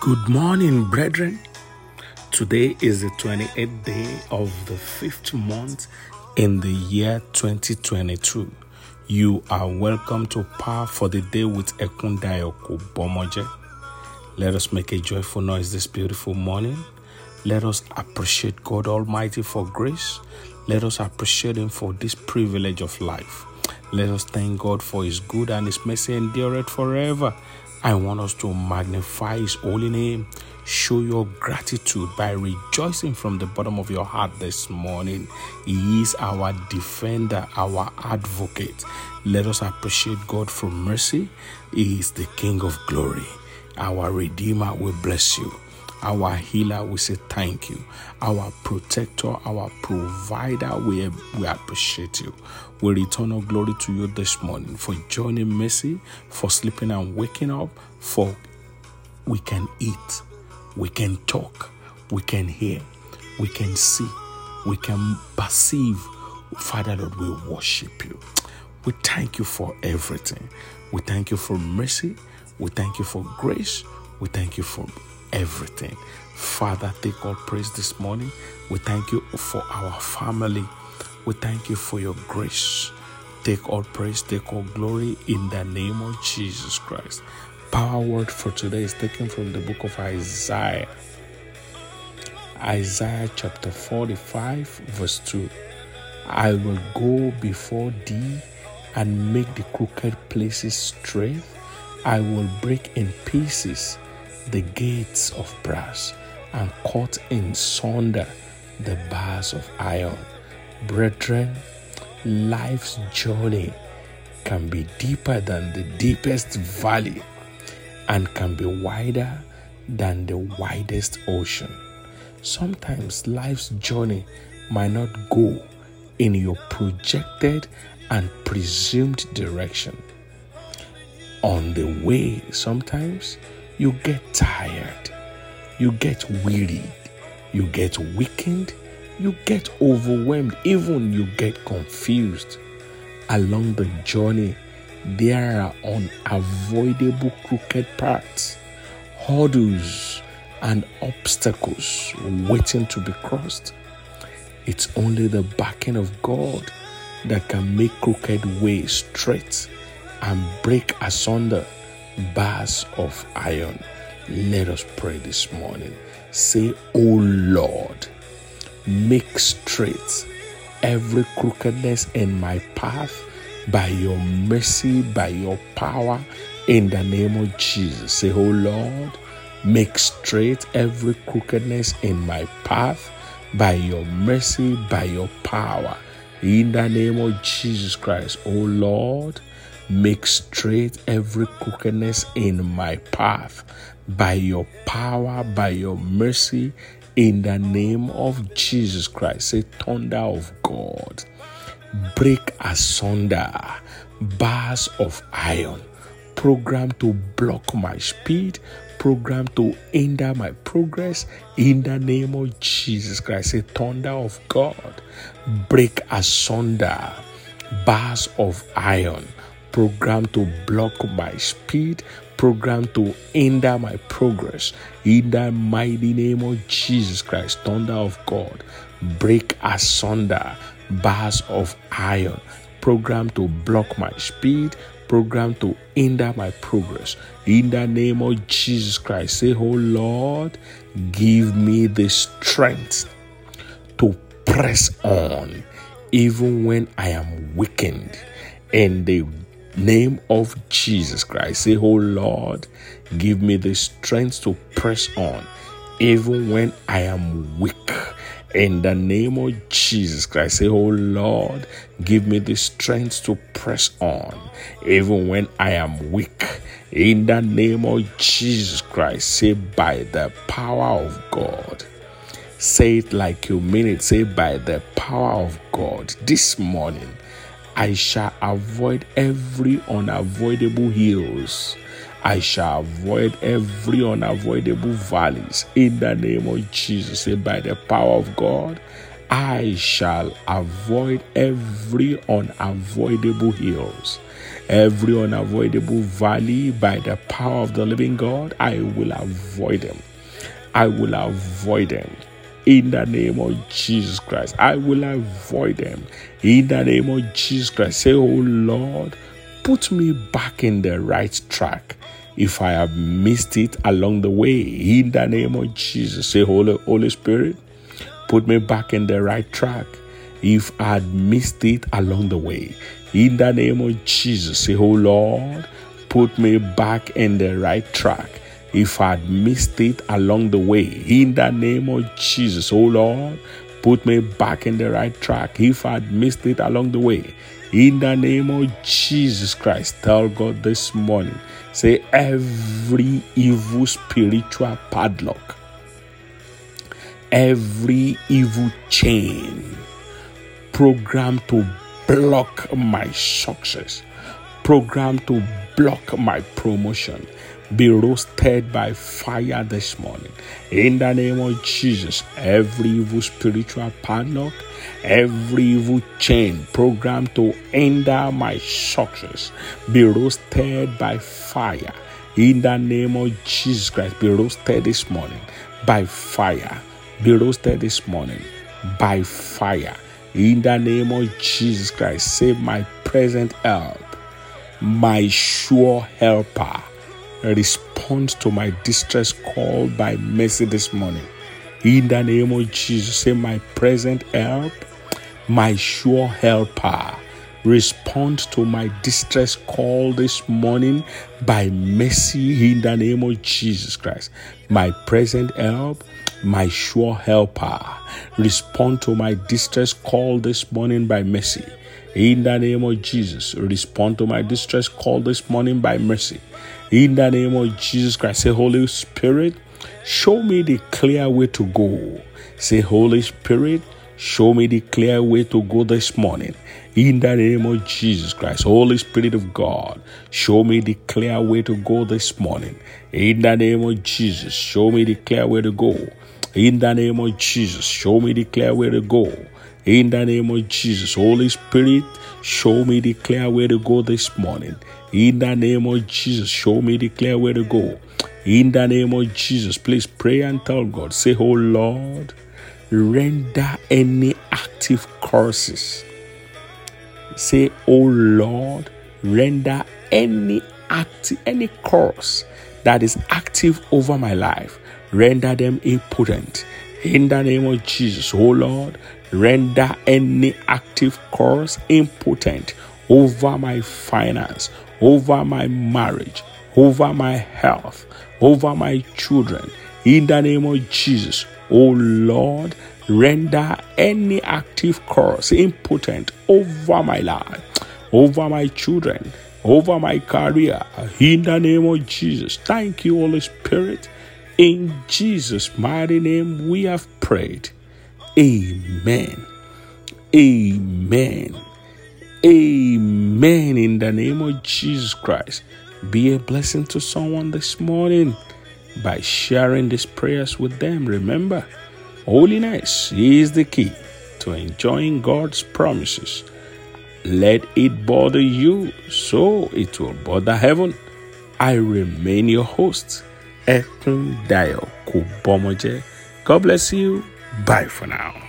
Good morning, brethren. Today is the 28th day of the fifth month in the year 2022. You are welcome to Power for the Day with Ekundayo Bomoje. Let us make a joyful noise this beautiful morning. Let us appreciate God Almighty for grace. Let us appreciate Him for this privilege of life. Let us thank God for His good and His mercy endureth forever. I want us to magnify His holy name. Show your gratitude by rejoicing from the bottom of your heart this morning. He is our defender, our advocate. Let us appreciate God for mercy. He is the King of glory. Our Redeemer will bless you. Our healer, we say thank you. Our protector, our provider, we, we appreciate you. We return our glory to you this morning for joining mercy, for sleeping and waking up, for we can eat, we can talk, we can hear, we can see, we can perceive. Father Lord, we worship you. We thank you for everything. We thank you for mercy. We thank you for grace. We thank you for everything. Father, take all praise this morning. We thank you for our family. We thank you for your grace. Take all praise, take all glory in the name of Jesus Christ. Power word for today is taken from the book of Isaiah. Isaiah chapter 45, verse 2. I will go before thee and make the crooked places straight. I will break in pieces the gates of brass and cut in sunder the bars of iron. Brethren, life's journey can be deeper than the deepest valley and can be wider than the widest ocean. Sometimes life's journey might not go in your projected and presumed direction. On the way, sometimes you get tired, you get wearied, you get weakened, you get overwhelmed, even you get confused. Along the journey, there are unavoidable crooked paths, hurdles, and obstacles waiting to be crossed. It's only the backing of God that can make crooked ways straight and break asunder bars of iron. Let us pray this morning. Say, Oh Lord, make straight every crookedness in my path by your mercy, by your power, in the name of Jesus. Say, Oh Lord, make straight every crookedness in my path by your mercy, by your power. In the name of Jesus Christ, oh Lord, make straight every crookedness in my path by your power, by your mercy, in the name of Jesus Christ. Say, thunder of God, break asunder bars of iron, program to block my speed, program to hinder my progress in the name of Jesus Christ. Say, thunder of God, break asunder bars of iron, program to block my speed, program to hinder my progress in the mighty name of Jesus Christ. Thunder of God, break asunder bars of iron, program to block my speed, program to hinder my progress. In the name of Jesus Christ, say, Oh Lord, give me the strength to press on even when I am weakened. and the name of Jesus Christ, say, Oh Lord, give me the strength to press on even when I am weak. In the name of Jesus Christ, say, Oh Lord, give me the strength to press on, even when I am weak. In the name of Jesus Christ, say, by the power of God. Say it like you mean it. Say, by the power of God, this morning I shall avoid every unavoidable hills. I shall avoid every unavoidable valleys in the name of Jesus. Say, by the power of God, I shall avoid every unavoidable hills. every unavoidable valley by the power of the living God, I will avoid them. I will avoid them in the name of Jesus Christ. I will avoid them in the name of Jesus Christ. Say, Oh Lord, put me back in the right track. If I have missed it along the way, in the name of Jesus, say, Holy, Holy Spirit, put me back in the right track. If I had missed it along the way, in the name of Jesus, say, Oh Lord, put me back in the right track if I had missed it along the way. In the name of Jesus, oh Lord, put me back in the right track. If I had missed it along the way, in the name of Jesus Christ, tell God this morning, say every evil spiritual padlock, every evil chain programmed to block my success, programmed to block my promotion be roasted by fire this morning. In the name of Jesus, every evil spiritual padlock, every evil chain programmed to hinder my success, be roasted by fire. In the name of Jesus Christ, be roasted this morning by fire. Be roasted this morning by fire. In the name of Jesus Christ, save my present help, my sure helper respond to my distress call by mercy this morning. In the name of Jesus, say, My present help, my sure helper. Respond to my distress call this morning by mercy in the name of Jesus Christ. My present help, my sure helper. Respond to my distress call this morning by mercy. In the name of Jesus, respond to my distress call this morning by mercy. In the name of Jesus Christ, say, Holy Spirit, show me the clear way to go. Say, Holy Spirit, show me the clear way to go this morning. In the name of Jesus Christ, Holy Spirit of God, show me the clear way to go this morning. In the name of Jesus, show me the clear way to go. In the name of Jesus, show me the clear way to go. In the name of Jesus, Holy Spirit, show me the clear way to go this morning. In the name of Jesus, show me the clear way to go. In the name of Jesus, please pray and tell God, say, Oh Lord, render any active curses. Say, Oh Lord, render any active any curse that is active over my life, render them impotent. In the name of Jesus, oh Lord, render any active curse impotent over my finance, over my marriage, over my health, over my children. In the name of Jesus, O Lord, render any active curse impotent over my life, over my children, over my career. In the name of Jesus. Thank you, Holy Spirit. In Jesus' mighty name, we have prayed. Amen. Amen. Amen. In the name of Jesus Christ, be a blessing to someone this morning by sharing these prayers with them. Remember, holiness is the key to enjoying God's promises. Let it bother you so it will bother heaven. I remain your host, Ekun Dayo Kubomoje. God bless you. Bye for now.